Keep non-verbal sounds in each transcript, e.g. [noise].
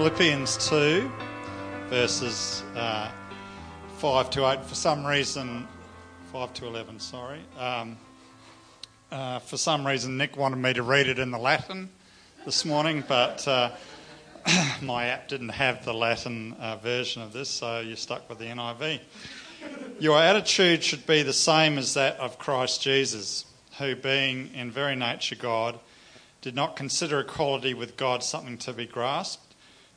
Philippians 2, verses uh, 5 to 8. For some reason, 5 to 11, sorry. Um, uh, for some reason, Nick wanted me to read it in the Latin this morning, but uh, [coughs] my app didn't have the Latin uh, version of this, so you're stuck with the NIV. Your attitude should be the same as that of Christ Jesus, who, being in very nature God, did not consider equality with God something to be grasped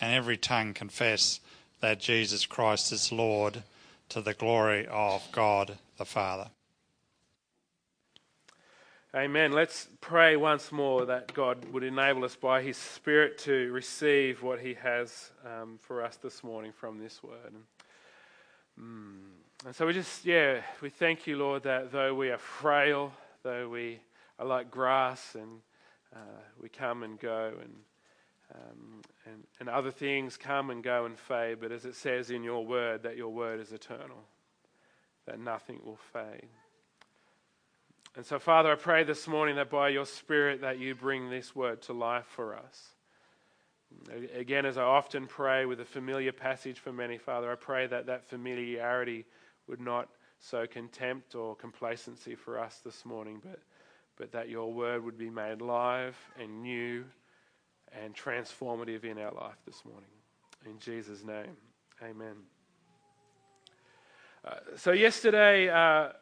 and every tongue confess that Jesus Christ is Lord to the glory of God the Father. Amen. Let's pray once more that God would enable us by His Spirit to receive what He has um, for us this morning from this word. Mm. And so we just, yeah, we thank you, Lord, that though we are frail, though we are like grass and uh, we come and go and um, and, and other things come and go and fade, but as it says in your word, that your word is eternal, that nothing will fade. And so, Father, I pray this morning that by your Spirit that you bring this word to life for us. Again, as I often pray with a familiar passage for many, Father, I pray that that familiarity would not sow contempt or complacency for us this morning, but, but that your word would be made live and new and transformative in our life this morning. In Jesus' name, amen. Uh, so, yesterday, uh,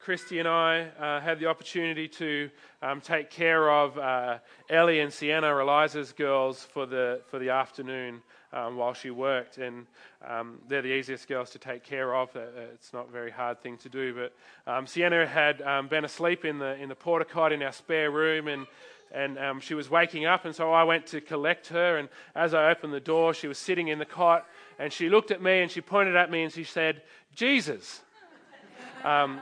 Christy and I uh, had the opportunity to um, take care of uh, Ellie and Sienna, Eliza's girls, for the, for the afternoon um, while she worked. And um, they're the easiest girls to take care of. Uh, it's not a very hard thing to do. But um, Sienna had um, been asleep in the, in the porta cot in our spare room, and and um, she was waking up, and so I went to collect her. And as I opened the door, she was sitting in the cot, and she looked at me and she pointed at me and she said, Jesus. Um,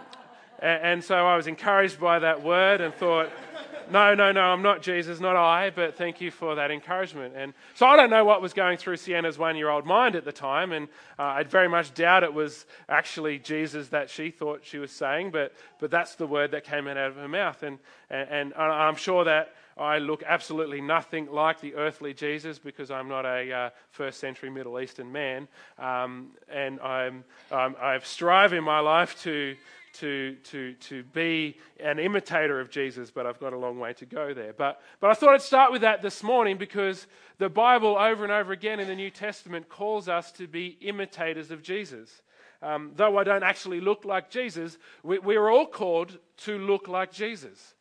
and, and, so I was encouraged by that word and thought, no, no, no, I'm not Jesus, not I, but thank you for that encouragement. And so I don't know what was going through Sienna's one year old mind at the time, and uh, I very much doubt it was actually Jesus that she thought she was saying, but, but that's the word that came out of her mouth. And, and, and I'm sure that I look absolutely nothing like the earthly Jesus because I'm not a uh, first century Middle Eastern man. Um, and I'm, um, I've strive in my life to, to, to, to be an imitator of Jesus, but I've got a long way to go there. But, but I thought I'd start with that this morning because the Bible, over and over again in the New Testament, calls us to be imitators of Jesus. Um, though I don't actually look like Jesus, we, we're all called to look like Jesus.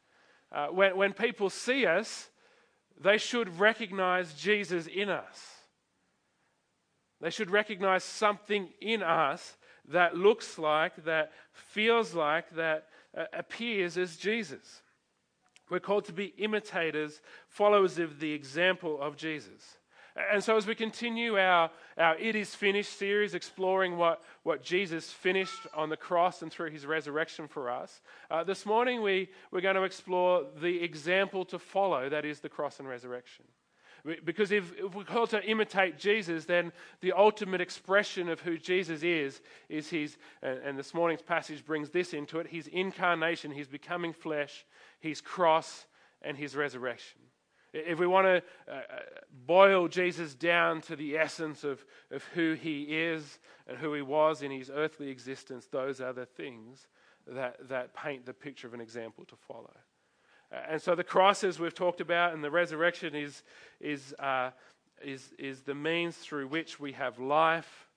Uh, when, when people see us, they should recognize Jesus in us. They should recognize something in us that looks like, that feels like, that uh, appears as Jesus. We're called to be imitators, followers of the example of Jesus. And so, as we continue our, our It Is Finished series, exploring what, what Jesus finished on the cross and through his resurrection for us, uh, this morning we, we're going to explore the example to follow that is the cross and resurrection. Because if, if we're called to imitate Jesus, then the ultimate expression of who Jesus is is his, and, and this morning's passage brings this into it his incarnation, his becoming flesh, his cross, and his resurrection. If we want to uh, uh, boil Jesus down to the essence of, of who he is and who he was in his earthly existence, those are the things that, that paint the picture of an example to follow. And so the cross, as we've talked about, and the resurrection is, is, uh, is, is the means through which we have life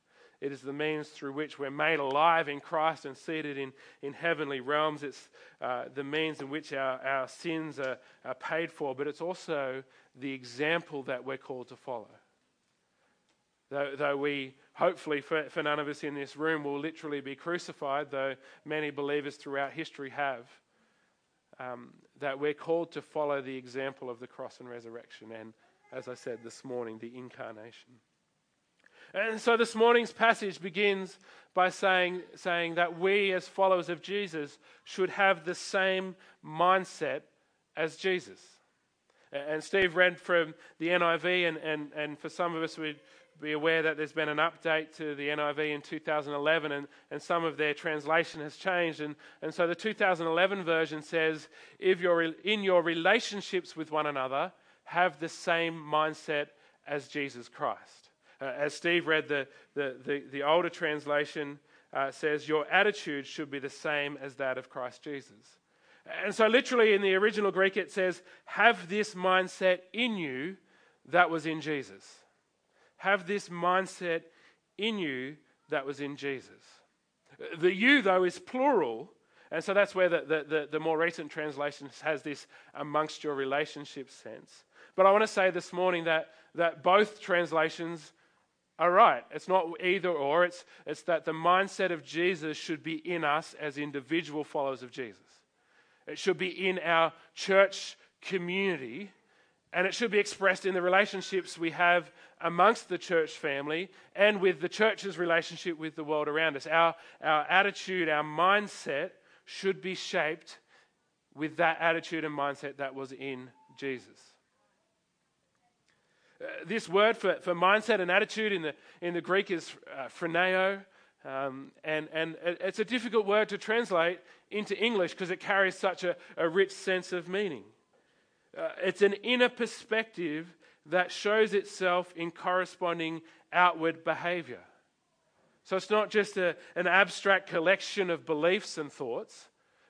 it is the means through which we're made alive in Christ and seated in, in heavenly realms. It's uh, the means in which our, our sins are, are paid for, but it's also the example that we're called to follow. Though, though we, hopefully, for, for none of us in this room, will literally be crucified, though many believers throughout history have, um, that we're called to follow the example of the cross and resurrection, and as I said this morning, the incarnation. And so this morning's passage begins by saying, saying that we, as followers of Jesus, should have the same mindset as Jesus. And Steve read from the NIV, and, and, and for some of us, we'd be aware that there's been an update to the NIV in 2011, and, and some of their translation has changed. And, and so the 2011 version says, if you're in your relationships with one another, have the same mindset as Jesus Christ. Uh, as Steve read, the, the, the, the older translation uh, says, Your attitude should be the same as that of Christ Jesus. And so, literally, in the original Greek, it says, Have this mindset in you that was in Jesus. Have this mindset in you that was in Jesus. The you, though, is plural. And so that's where the, the, the, the more recent translation has this amongst your relationship sense. But I want to say this morning that, that both translations are right. It's not either or, it's, it's that the mindset of Jesus should be in us as individual followers of Jesus. It should be in our church community, and it should be expressed in the relationships we have amongst the church family and with the church's relationship with the world around us. Our, our attitude, our mindset should be shaped with that attitude and mindset that was in Jesus. Uh, this word for, for mindset and attitude in the, in the Greek is uh, phroneo. Um, and, and it's a difficult word to translate into English because it carries such a, a rich sense of meaning. Uh, it's an inner perspective that shows itself in corresponding outward behavior. So it's not just a, an abstract collection of beliefs and thoughts.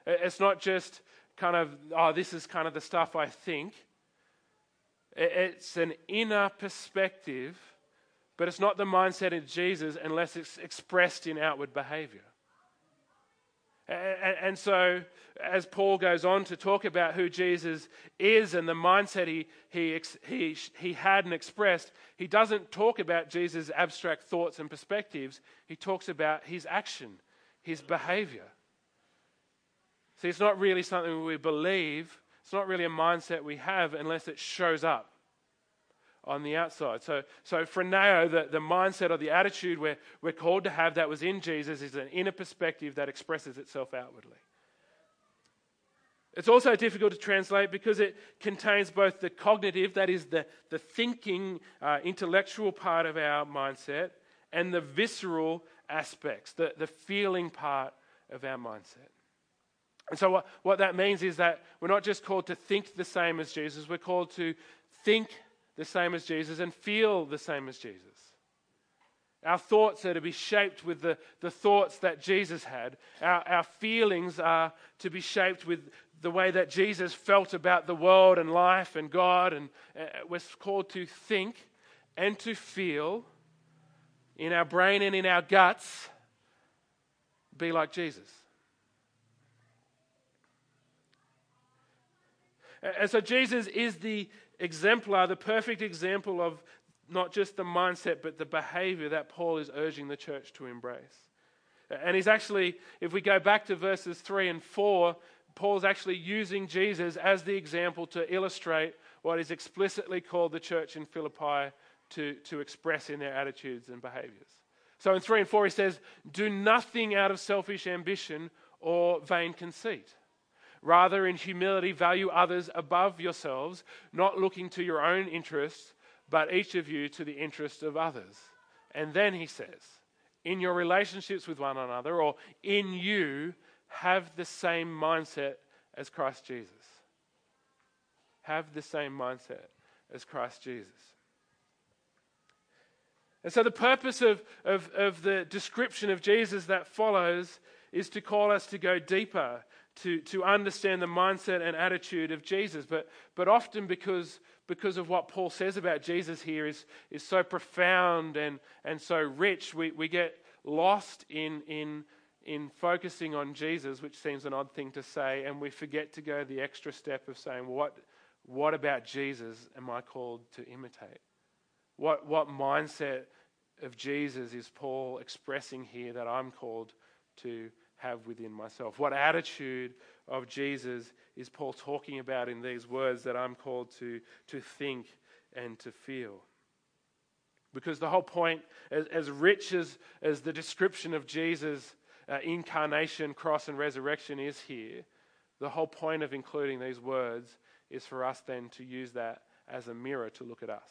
It's not just kind of, oh, this is kind of the stuff I think. It's an inner perspective, but it's not the mindset of Jesus unless it's expressed in outward behavior. And so, as Paul goes on to talk about who Jesus is and the mindset he, he, he, he had and expressed, he doesn't talk about Jesus' abstract thoughts and perspectives. He talks about his action, his behavior. See, it's not really something we believe, it's not really a mindset we have unless it shows up on the outside. So, so phroneo, the, the mindset or the attitude we're, we're called to have that was in Jesus is an inner perspective that expresses itself outwardly. It's also difficult to translate because it contains both the cognitive, that is, the, the thinking, uh, intellectual part of our mindset, and the visceral aspects, the, the feeling part of our mindset. And so, what, what that means is that we're not just called to think the same as Jesus, we're called to think the same as Jesus and feel the same as Jesus. Our thoughts are to be shaped with the, the thoughts that Jesus had. Our, our feelings are to be shaped with the way that Jesus felt about the world and life and God. And uh, we're called to think and to feel in our brain and in our guts, be like Jesus. And so Jesus is the exemplar, the perfect example of not just the mindset, but the behavior that Paul is urging the church to embrace. And he's actually, if we go back to verses 3 and 4, Paul's actually using Jesus as the example to illustrate what is explicitly called the church in Philippi to, to express in their attitudes and behaviors. So in 3 and 4, he says, Do nothing out of selfish ambition or vain conceit Rather, in humility, value others above yourselves, not looking to your own interests, but each of you to the interest of others. And then he says, in your relationships with one another, or in you, have the same mindset as Christ Jesus. Have the same mindset as Christ Jesus. And so, the purpose of, of, of the description of Jesus that follows is to call us to go deeper to, to understand the mindset and attitude of Jesus. But, but often, because, because of what Paul says about Jesus here, is, is so profound and, and so rich, we, we get lost in, in, in focusing on Jesus, which seems an odd thing to say, and we forget to go the extra step of saying, what, what about Jesus am I called to imitate? What, what mindset of Jesus is Paul expressing here that I'm called to have within myself? What attitude of Jesus is Paul talking about in these words that I'm called to, to think and to feel? Because the whole point, as, as rich as, as the description of Jesus' uh, incarnation, cross, and resurrection is here, the whole point of including these words is for us then to use that as a mirror to look at us.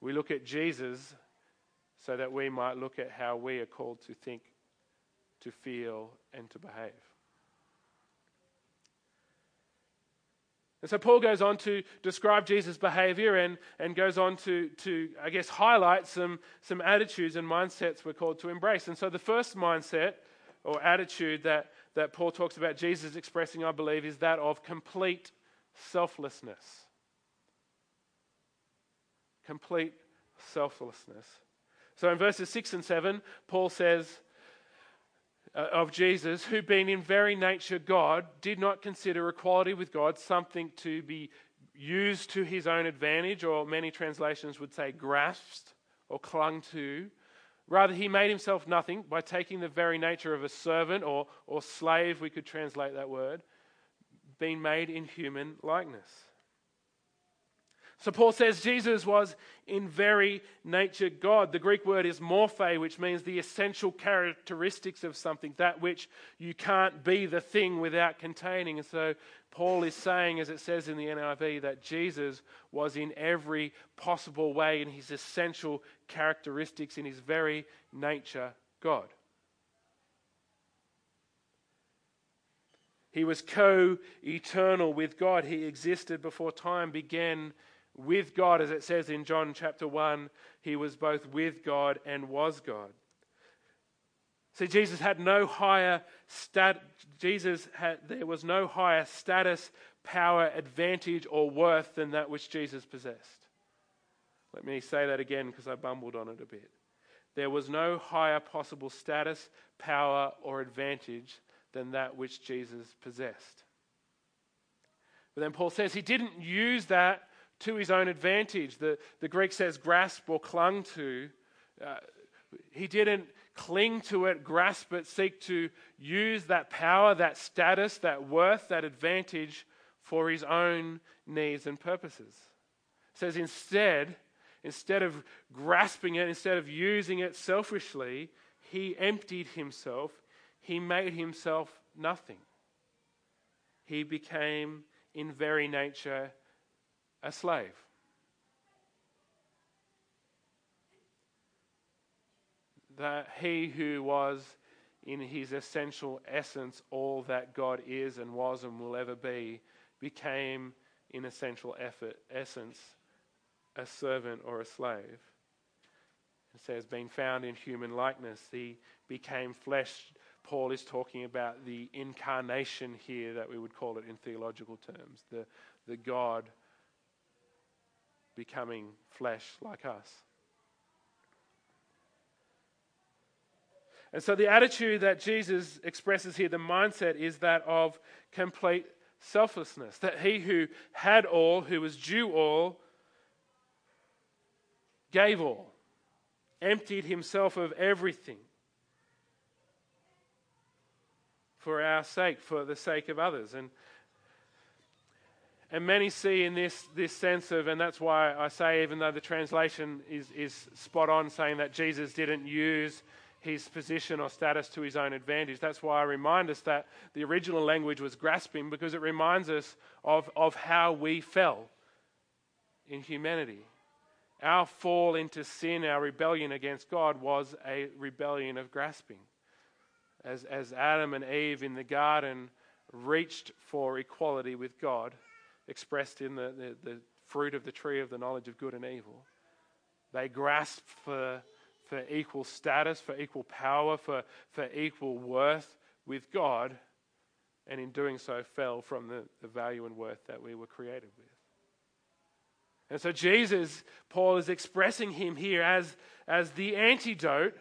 We look at Jesus so that we might look at how we are called to think, to feel, and to behave. And so Paul goes on to describe Jesus' behavior and, and goes on to, to, I guess, highlight some, some attitudes and mindsets we're called to embrace. And so the first mindset or attitude that, that Paul talks about Jesus expressing, I believe, is that of complete selflessness. Complete selflessness. So in verses 6 and 7, Paul says, uh, of Jesus, who being in very nature God, did not consider equality with God something to be used to his own advantage, or many translations would say grasped or clung to. Rather, he made himself nothing by taking the very nature of a servant or, or slave, we could translate that word, being made in human likeness. So Paul says Jesus was in very nature God. The Greek word is morphe, which means the essential characteristics of something, that which you can't be the thing without containing. And so Paul is saying, as it says in the NIV, that Jesus was in every possible way in his essential characteristics, in his very nature, God. He was co eternal with God. He existed before time began with God, as it says in John chapter 1, he was both with God and was God. See, Jesus had no higher stat. Jesus had there was no higher status, power, advantage, or worth than that which Jesus possessed. Let me say that again because I bumbled on it a bit. There was no higher possible status, power, or advantage than that which Jesus possessed. But then Paul says he didn't use that to his own advantage. The, the Greek says grasp or clung to. Uh, he didn't cling to it, grasp it, seek to use that power, that status, that worth, that advantage for his own needs and purposes. It says instead, instead of grasping it, instead of using it selfishly, he emptied himself. He made himself nothing. He became, in very nature, a slave. That he who was in his essential essence all that God is and was and will ever be became in essential effort, essence a servant or a slave. It says, being found in human likeness, he became flesh. Paul is talking about the incarnation here, that we would call it in theological terms, the, the God becoming flesh like us. And so the attitude that Jesus expresses here, the mindset, is that of complete selflessness. That he who had all, who was due all, gave all, emptied himself of everything for our sake, for the sake of others. And and many see in this, this sense of, and that's why I say, even though the translation is, is spot on, saying that Jesus didn't use his position or status to his own advantage. That's why I remind us that the original language was grasping because it reminds us of, of how we fell in humanity. Our fall into sin, our rebellion against God, was a rebellion of grasping. As, as Adam and Eve in the garden reached for equality with God, expressed in the, the, the fruit of the tree of the knowledge of good and evil. They grasped for, for equal status, for equal power, for, for equal worth with God, and in doing so fell from the, the value and worth that we were created with. And so Jesus, Paul is expressing him here as, as the antidote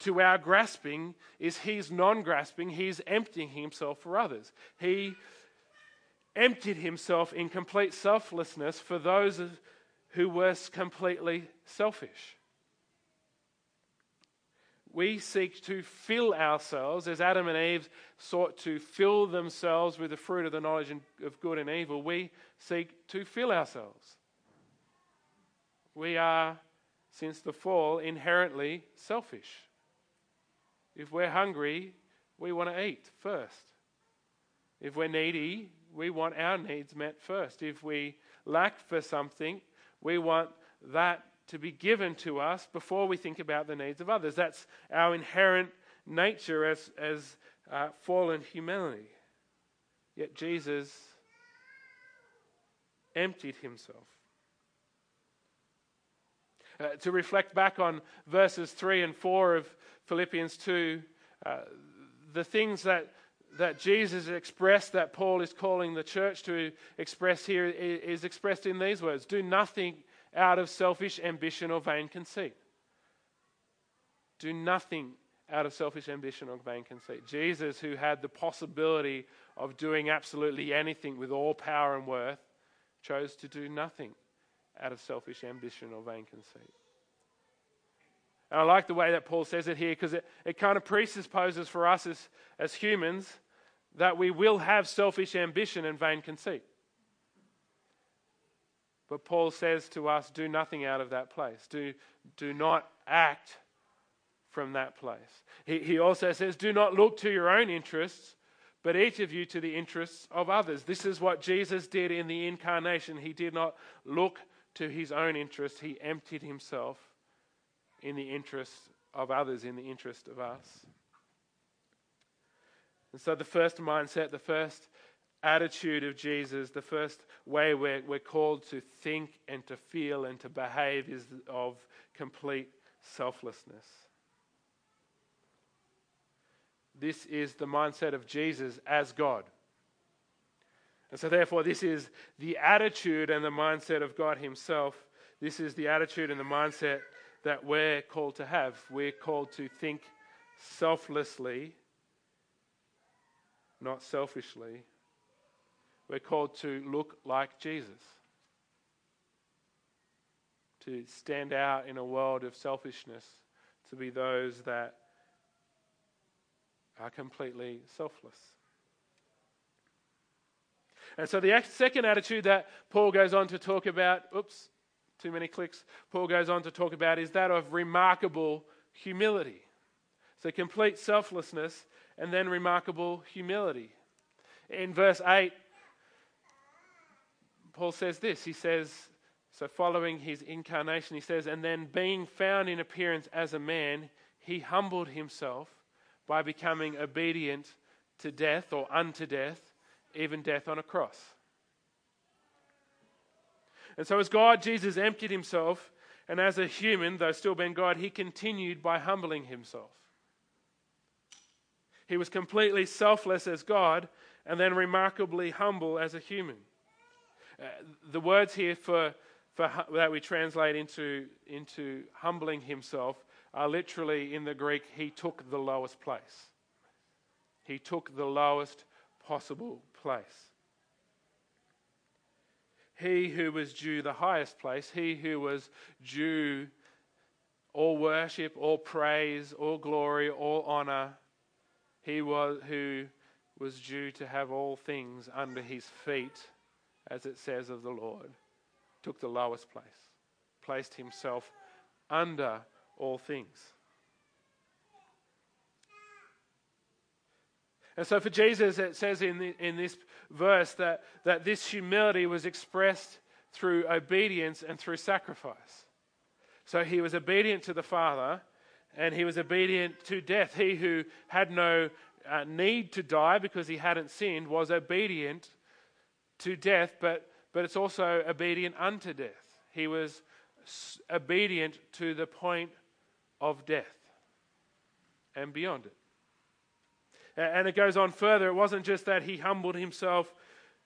to our grasping is his non-grasping, he's emptying himself for others. He emptied himself in complete selflessness for those who were completely selfish. We seek to fill ourselves, as Adam and Eve sought to fill themselves with the fruit of the knowledge of good and evil. We seek to fill ourselves. we are, since the fall, inherently selfish. If we're hungry, we want to eat first. If we're needy, we want our needs met first. If we lack for something, we want that to be given to us before we think about the needs of others. That's our inherent nature as, as uh, fallen humanity. Yet Jesus emptied himself. Uh, to reflect back on verses 3 and 4 of Philippians 2, uh, the things that, that Jesus expressed, that Paul is calling the church to express here, is expressed in these words Do nothing out of selfish ambition or vain conceit. Do nothing out of selfish ambition or vain conceit. Jesus, who had the possibility of doing absolutely anything with all power and worth, chose to do nothing out of selfish ambition or vain conceit. And I like the way that Paul says it here because it, it kind of presupposes for us as, as humans that we will have selfish ambition and vain conceit. But Paul says to us, do nothing out of that place. Do, do not act from that place. He, he also says, do not look to your own interests, but each of you to the interests of others. This is what Jesus did in the incarnation. He did not look to his own interests, he emptied himself in the interest of others, in the interest of us. And so, the first mindset, the first attitude of Jesus, the first way we're, we're called to think and to feel and to behave is of complete selflessness. This is the mindset of Jesus as God. And so, therefore, this is the attitude and the mindset of God Himself. This is the attitude and the mindset that we're called to have. We're called to think selflessly, not selfishly. We're called to look like Jesus, to stand out in a world of selfishness, to be those that are completely selfless. And so the second attitude that Paul goes on to talk about, oops, too many clicks, Paul goes on to talk about is that of remarkable humility. So complete selflessness and then remarkable humility. In verse 8, Paul says this. He says, so following his incarnation, he says, and then being found in appearance as a man, he humbled himself by becoming obedient to death or unto death, even death on a cross. And so, as God, Jesus emptied himself, and as a human, though still being God, he continued by humbling himself. He was completely selfless as God and then remarkably humble as a human. Uh, the words here for, for that we translate into, into humbling himself are literally in the Greek, he took the lowest place. He took the lowest possible place. He who was due the highest place, he who was due all worship, all praise, all glory, all honor, he was who was due to have all things under his feet, as it says of the Lord, took the lowest place, placed himself under all things. And so for Jesus, it says in, the, in this verse that, that this humility was expressed through obedience and through sacrifice. So he was obedient to the Father and he was obedient to death. He who had no uh, need to die because he hadn't sinned was obedient to death, but, but it's also obedient unto death. He was obedient to the point of death and beyond it. And it goes on further. It wasn't just that he humbled himself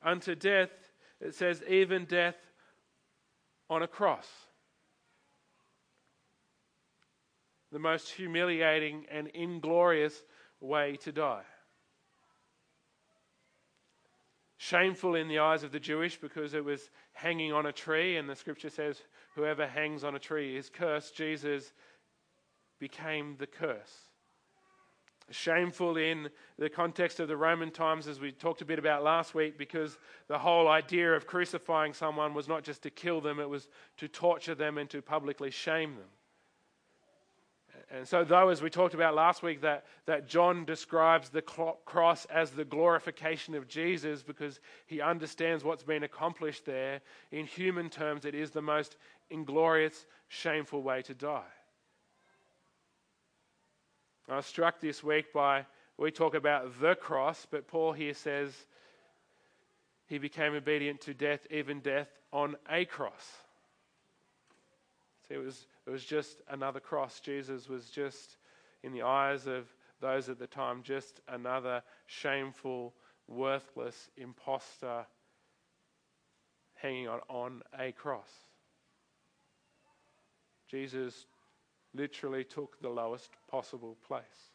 unto death, it says, even death on a cross. The most humiliating and inglorious way to die. Shameful in the eyes of the Jewish because it was hanging on a tree, and the scripture says, Whoever hangs on a tree is cursed. Jesus became the curse Shameful in the context of the Roman times, as we talked a bit about last week, because the whole idea of crucifying someone was not just to kill them, it was to torture them and to publicly shame them. And so, though, as we talked about last week, that, that John describes the cross as the glorification of Jesus because he understands what's been accomplished there, in human terms, it is the most inglorious, shameful way to die. I was struck this week by, we talk about the cross, but Paul here says he became obedient to death, even death on a cross. See, it was, it was just another cross. Jesus was just, in the eyes of those at the time, just another shameful, worthless impostor hanging on, on a cross. Jesus literally took the lowest possible place.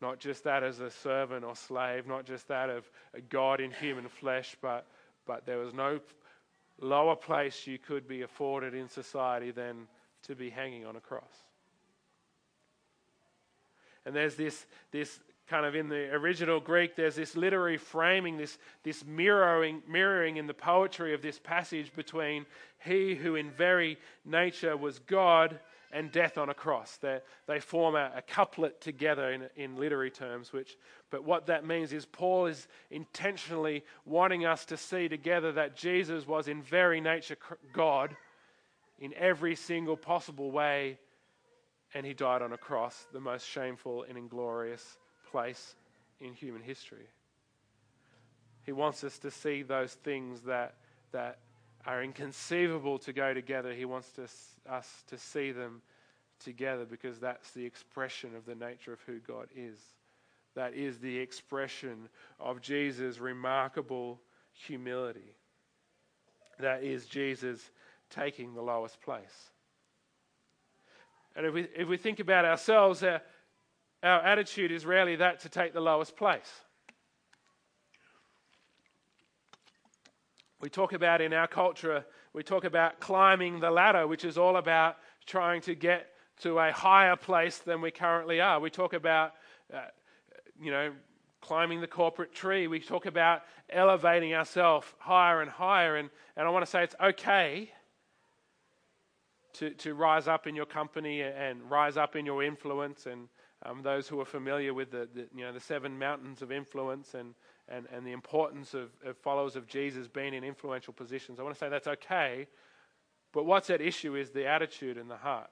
Not just that as a servant or slave, not just that of a God in human flesh, but, but there was no lower place you could be afforded in society than to be hanging on a cross. And there's this, this kind of in the original Greek, there's this literary framing, this, this mirroring, mirroring in the poetry of this passage between he who in very nature was God and death on a cross. They, they form a, a couplet together in, in literary terms, which, but what that means is Paul is intentionally wanting us to see together that Jesus was in very nature God in every single possible way, and he died on a cross, the most shameful and inglorious place in human history. He wants us to see those things that, that are inconceivable to go together. He wants to, us to see them together because that's the expression of the nature of who God is. That is the expression of Jesus' remarkable humility. That is Jesus taking the lowest place. And if we, if we think about ourselves, our, our attitude is rarely that to take the lowest place. We talk about in our culture, we talk about climbing the ladder, which is all about trying to get to a higher place than we currently are. We talk about, uh, you know, climbing the corporate tree. We talk about elevating ourselves higher and higher. And, and I want to say it's okay to, to rise up in your company and rise up in your influence. And um, those who are familiar with the, the, you know, the seven mountains of influence and, and, and the importance of, of followers of Jesus being in influential positions. I want to say that's okay, but what's at issue is the attitude and the heart.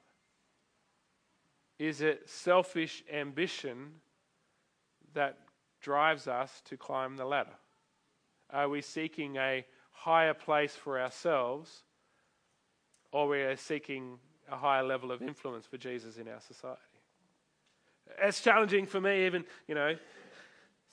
Is it selfish ambition that drives us to climb the ladder? Are we seeking a higher place for ourselves, or are we are seeking a higher level of influence for Jesus in our society? It's challenging for me, even, you know,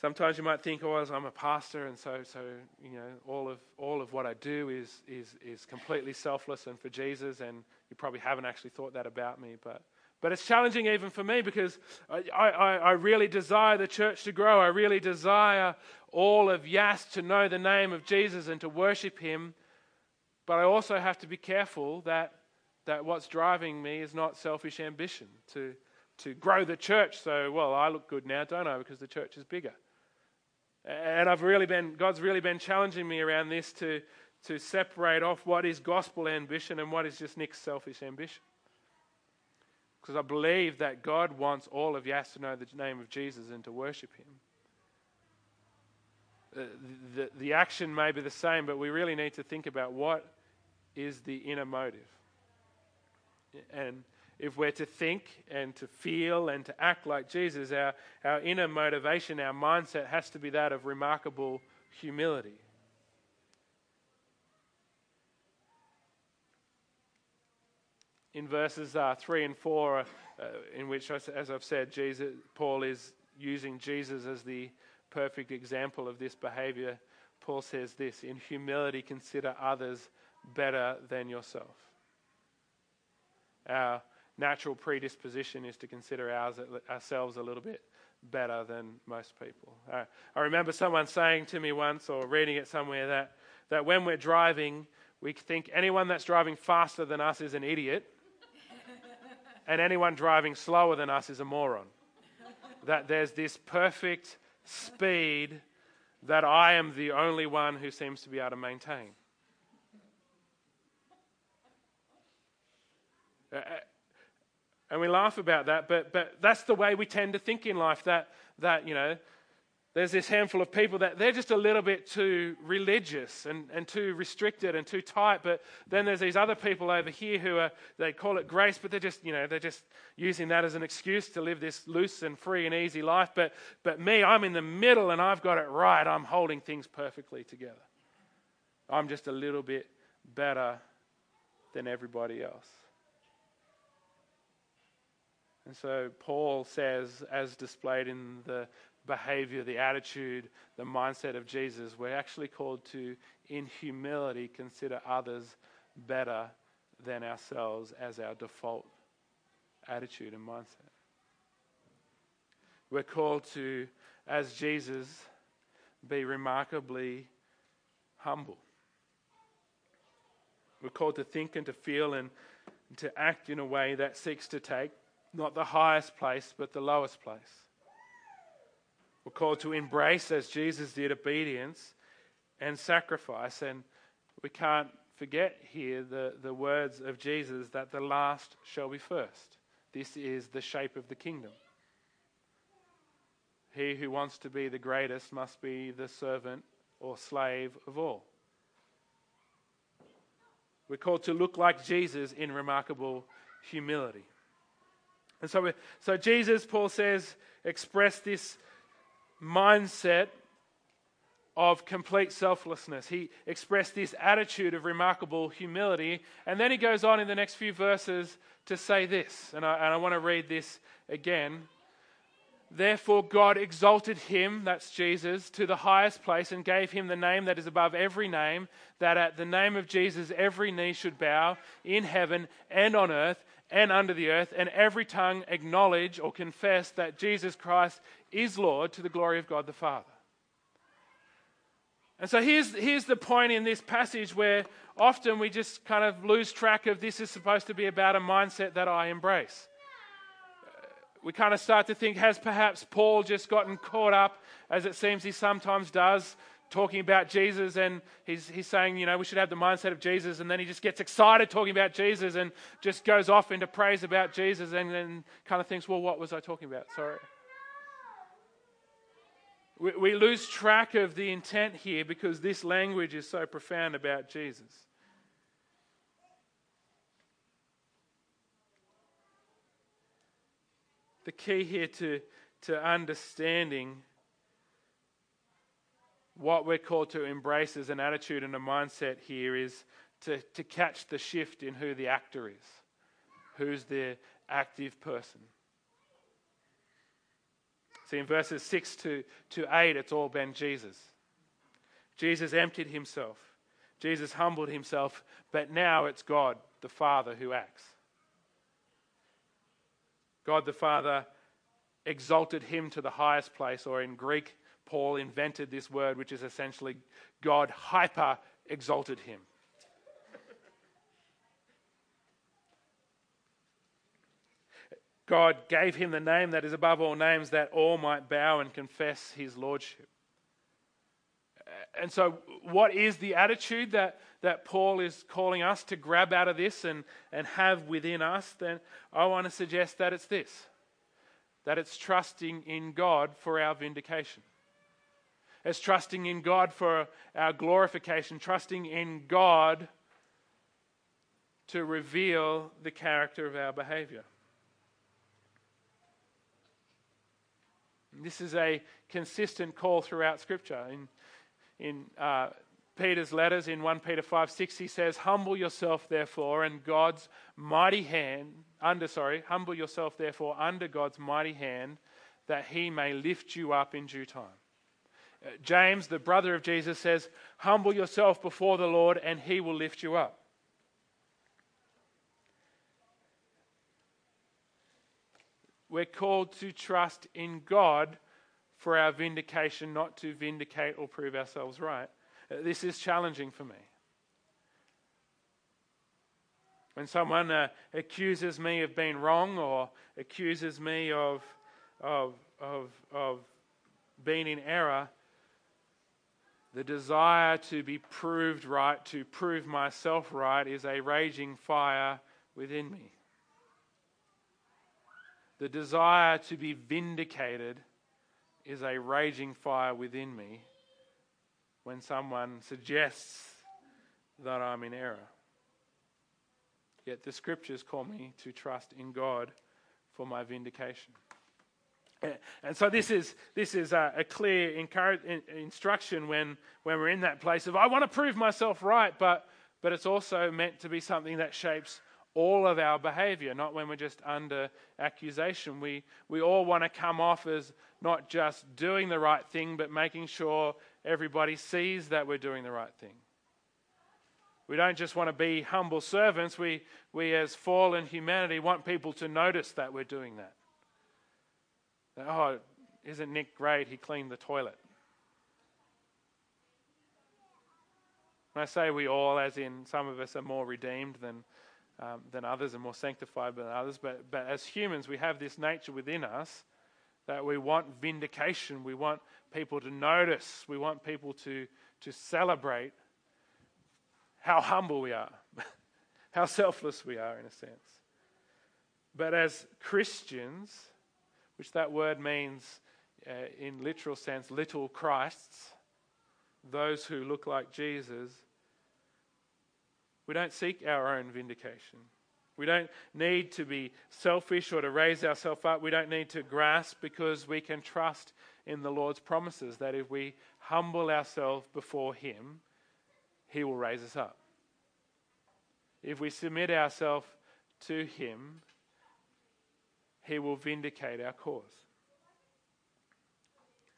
Sometimes you might think, oh, I'm a pastor, and so, so you know, all of, all of what I do is, is, is completely selfless and for Jesus, and you probably haven't actually thought that about me. But, but it's challenging even for me because I, I, I really desire the church to grow. I really desire all of Yass to know the name of Jesus and to worship Him. But I also have to be careful that, that what's driving me is not selfish ambition to, to grow the church so, well, I look good now, don't I, because the church is bigger. And I've really been, God's really been challenging me around this to, to separate off what is gospel ambition and what is just Nick's selfish ambition. Because I believe that God wants all of Yass to know the name of Jesus and to worship Him. Uh, the, the action may be the same, but we really need to think about what is the inner motive. And if we're to think and to feel and to act like Jesus, our, our inner motivation, our mindset has to be that of remarkable humility. In verses uh, 3 and 4, uh, in which, as I've said, Jesus, Paul is using Jesus as the perfect example of this behavior, Paul says this In humility, consider others better than yourself. Our natural predisposition is to consider ours, ourselves a little bit better than most people. Uh, I remember someone saying to me once, or reading it somewhere, that, that when we're driving, we think anyone that's driving faster than us is an idiot, [laughs] and anyone driving slower than us is a moron. that there's this perfect speed that I am the only one who seems to be able to maintain. Uh, and we laugh about that, but, but that's the way we tend to think in life that, that, you know, there's this handful of people that they're just a little bit too religious and, and too restricted and too tight. But then there's these other people over here who are, they call it grace, but they're just, you know, they're just using that as an excuse to live this loose and free and easy life. But, but me, I'm in the middle and I've got it right. I'm holding things perfectly together. I'm just a little bit better than everybody else. And so Paul says, as displayed in the behavior, the attitude, the mindset of Jesus, we're actually called to, in humility, consider others better than ourselves as our default attitude and mindset. We're called to, as Jesus, be remarkably humble. We're called to think and to feel and to act in a way that seeks to take not the highest place, but the lowest place. We're called to embrace, as Jesus did, obedience and sacrifice. And we can't forget here the, the words of Jesus that the last shall be first. This is the shape of the kingdom. He who wants to be the greatest must be the servant or slave of all. We're called to look like Jesus in remarkable humility. And so, so Jesus, Paul says, expressed this mindset of complete selflessness. He expressed this attitude of remarkable humility. And then he goes on in the next few verses to say this. And I, and I want to read this again. Therefore, God exalted him, that's Jesus, to the highest place and gave him the name that is above every name, that at the name of Jesus every knee should bow in heaven and on earth and under the earth, and every tongue acknowledge or confess that Jesus Christ is Lord to the glory of God the Father. And so here's, here's the point in this passage where often we just kind of lose track of this is supposed to be about a mindset that I embrace. We kind of start to think, has perhaps Paul just gotten caught up, as it seems he sometimes does, talking about Jesus and he's, he's saying, you know, we should have the mindset of Jesus. And then he just gets excited talking about Jesus and just goes off into praise about Jesus and then kind of thinks, well, what was I talking about? Sorry. We, we lose track of the intent here because this language is so profound about Jesus. The key here to, to understanding what we're called to embrace as an attitude and a mindset here is to, to catch the shift in who the actor is, who's the active person. See, in verses 6 to, to 8, it's all been Jesus. Jesus emptied himself, Jesus humbled himself, but now it's God the Father who acts. God the Father exalted him to the highest place, or in Greek, Paul invented this word, which is essentially God hyper exalted him. God gave him the name that is above all names, that all might bow and confess his lordship. And so, what is the attitude that, that Paul is calling us to grab out of this and, and have within us? Then I want to suggest that it's this that it's trusting in God for our vindication as trusting in God for our glorification, trusting in God to reveal the character of our behavior. This is a consistent call throughout Scripture. In, in uh, Peter's letters, in 1 Peter 5 6, he says, Humble yourself, therefore, and God's mighty hand, under, sorry, humble yourself, therefore, under God's mighty hand, that he may lift you up in due time. James, the brother of Jesus, says, Humble yourself before the Lord, and he will lift you up. We're called to trust in God for our vindication, not to vindicate or prove ourselves right. Uh, this is challenging for me. When someone uh, accuses me of being wrong or accuses me of of, of, of being in error, the desire to be proved right, to prove myself right, is a raging fire within me. The desire to be vindicated is a raging fire within me when someone suggests that I'm in error. Yet the scriptures call me to trust in God for my vindication. [laughs] And so this is, this is a, a clear instruction when, when we're in that place of, I want to prove myself right, but, but it's also meant to be something that shapes all of our behavior, not when we're just under accusation. We, we all want to come off as not just doing the right thing, but making sure everybody sees that we're doing the right thing. We don't just want to be humble servants. We, we, as fallen humanity, want people to notice that we're doing that. that oh, isn't Nick great? He cleaned the toilet. When I say we all, as in some of us are more redeemed than, um, than others and more sanctified than others, but, but as humans, we have this nature within us that we want vindication. We want people to notice. We want people to, to celebrate how humble we are, [laughs] how selfless we are, in a sense. But as Christians, which that word means uh, in literal sense, little Christs, those who look like Jesus, we don't seek our own vindication. We don't need to be selfish or to raise ourselves up. We don't need to grasp because we can trust in the Lord's promises that if we humble ourselves before Him, he will raise us up. If we submit ourselves to Him, He will vindicate our cause.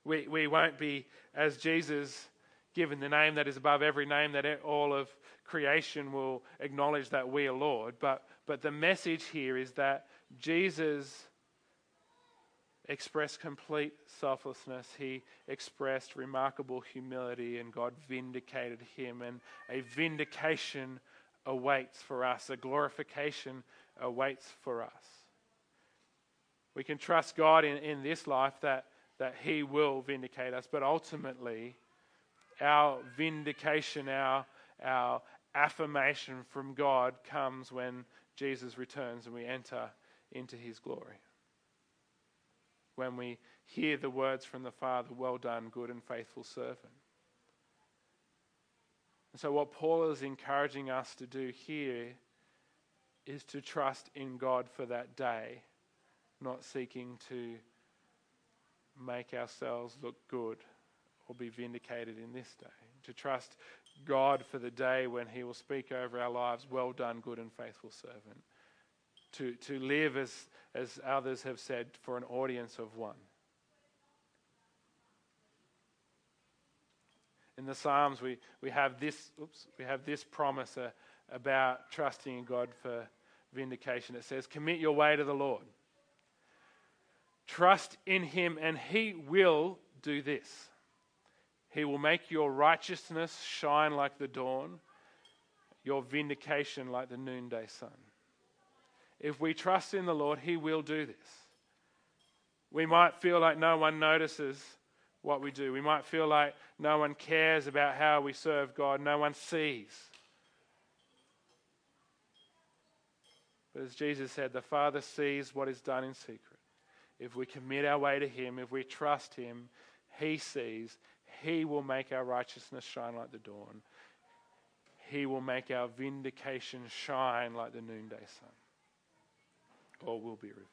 We, we won't be, as Jesus, given the name that is above every name, that all of creation will acknowledge that we are Lord. But, but the message here is that Jesus expressed complete selflessness. He expressed remarkable humility, and God vindicated him. And a vindication awaits for us, a glorification awaits for us. We can trust God in, in this life that, that He will vindicate us, but ultimately, our vindication, our, our affirmation from God comes when Jesus returns and we enter into His glory when we hear the words from the Father, Well done, good and faithful servant. And so, what Paul is encouraging us to do here is to trust in God for that day, not seeking to make ourselves look good or be vindicated in this day. To trust God for the day when He will speak over our lives, Well done, good and faithful servant to, to live, as, as others have said, for an audience of one. In the Psalms, we, we, have, this, oops, we have this promise uh, about trusting in God for vindication. It says, Commit your way to the Lord. Trust in Him, and He will do this. He will make your righteousness shine like the dawn, your vindication like the noonday sun. If we trust in the Lord, He will do this. We might feel like no one notices what we do. We might feel like no one cares about how we serve God, no one sees. But as Jesus said, the Father sees what is done in secret. If we commit our way to Him, if we trust Him, He sees. He will make our righteousness shine like the dawn. He will make our vindication shine like the noonday sun all will be revealed.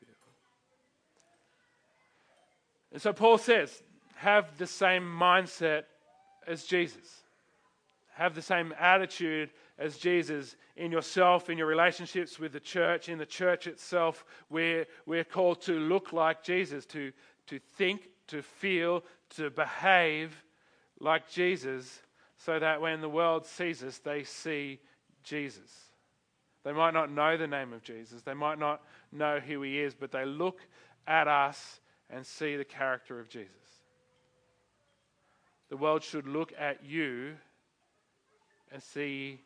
And so Paul says, have the same mindset as Jesus. Have the same attitude as Jesus in yourself, in your relationships with the church, in the church itself. We're, we're called to look like Jesus, to, to think, to feel, to behave like Jesus, so that when the world sees us, they see Jesus. They might not know the name of Jesus, they might not know who he is, but they look at us and see the character of Jesus. The world should look at you and see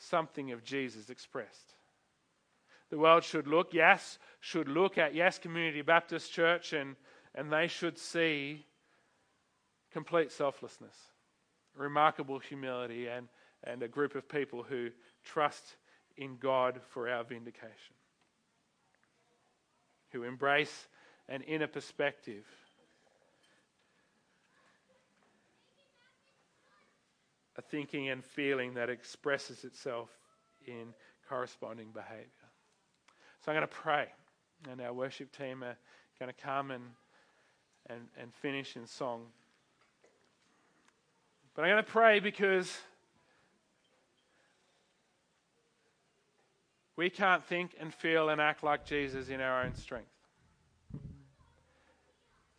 something of Jesus expressed. the world should look, yes, should look at Yass Community Baptist Church and, and they should see complete selflessness, remarkable humility, and, and a group of people who trust in God for our vindication, who embrace an inner perspective. A thinking and feeling that expresses itself in corresponding behavior. So I'm going to pray, and our worship team are going to come and, and, and finish in song. But I'm going to pray because we can't think and feel and act like Jesus in our own strength.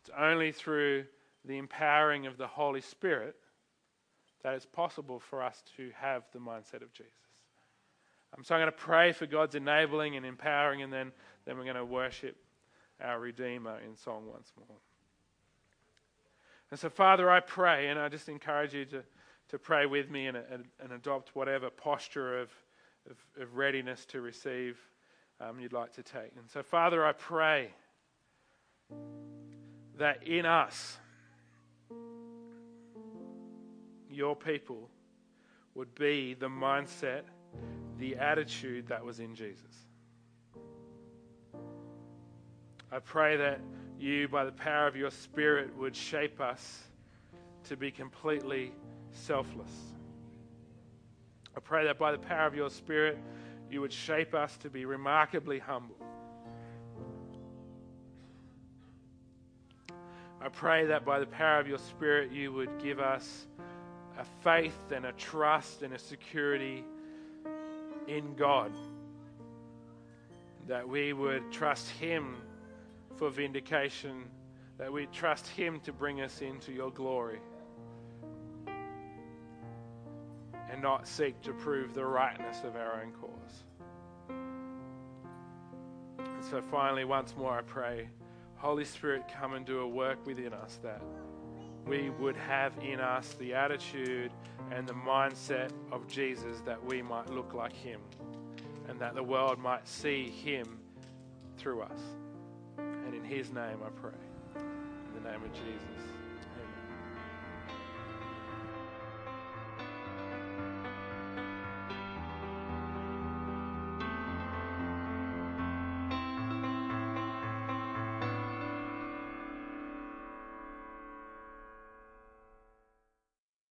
It's only through the empowering of the Holy Spirit that it's possible for us to have the mindset of Jesus. Um, so I'm going to pray for God's enabling and empowering, and then, then we're going to worship our Redeemer in song once more. And so, Father, I pray, and I just encourage you to, to pray with me and, and, and adopt whatever posture of, of, of readiness to receive um, you'd like to take. And so, Father, I pray that in us, your people would be the mindset the attitude that was in Jesus. I pray that you, by the power of your Spirit, would shape us to be completely selfless. I pray that by the power of your Spirit, you would shape us to be remarkably humble. I pray that by the power of your Spirit, you would give us a faith and a trust and a security in God. That we would trust Him for vindication, that we trust Him to bring us into your glory. And not seek to prove the rightness of our own cause. And so finally, once more, I pray, Holy Spirit, come and do a work within us that we would have in us the attitude and the mindset of Jesus that we might look like him and that the world might see him through us. And in his name I pray. In the name of Jesus.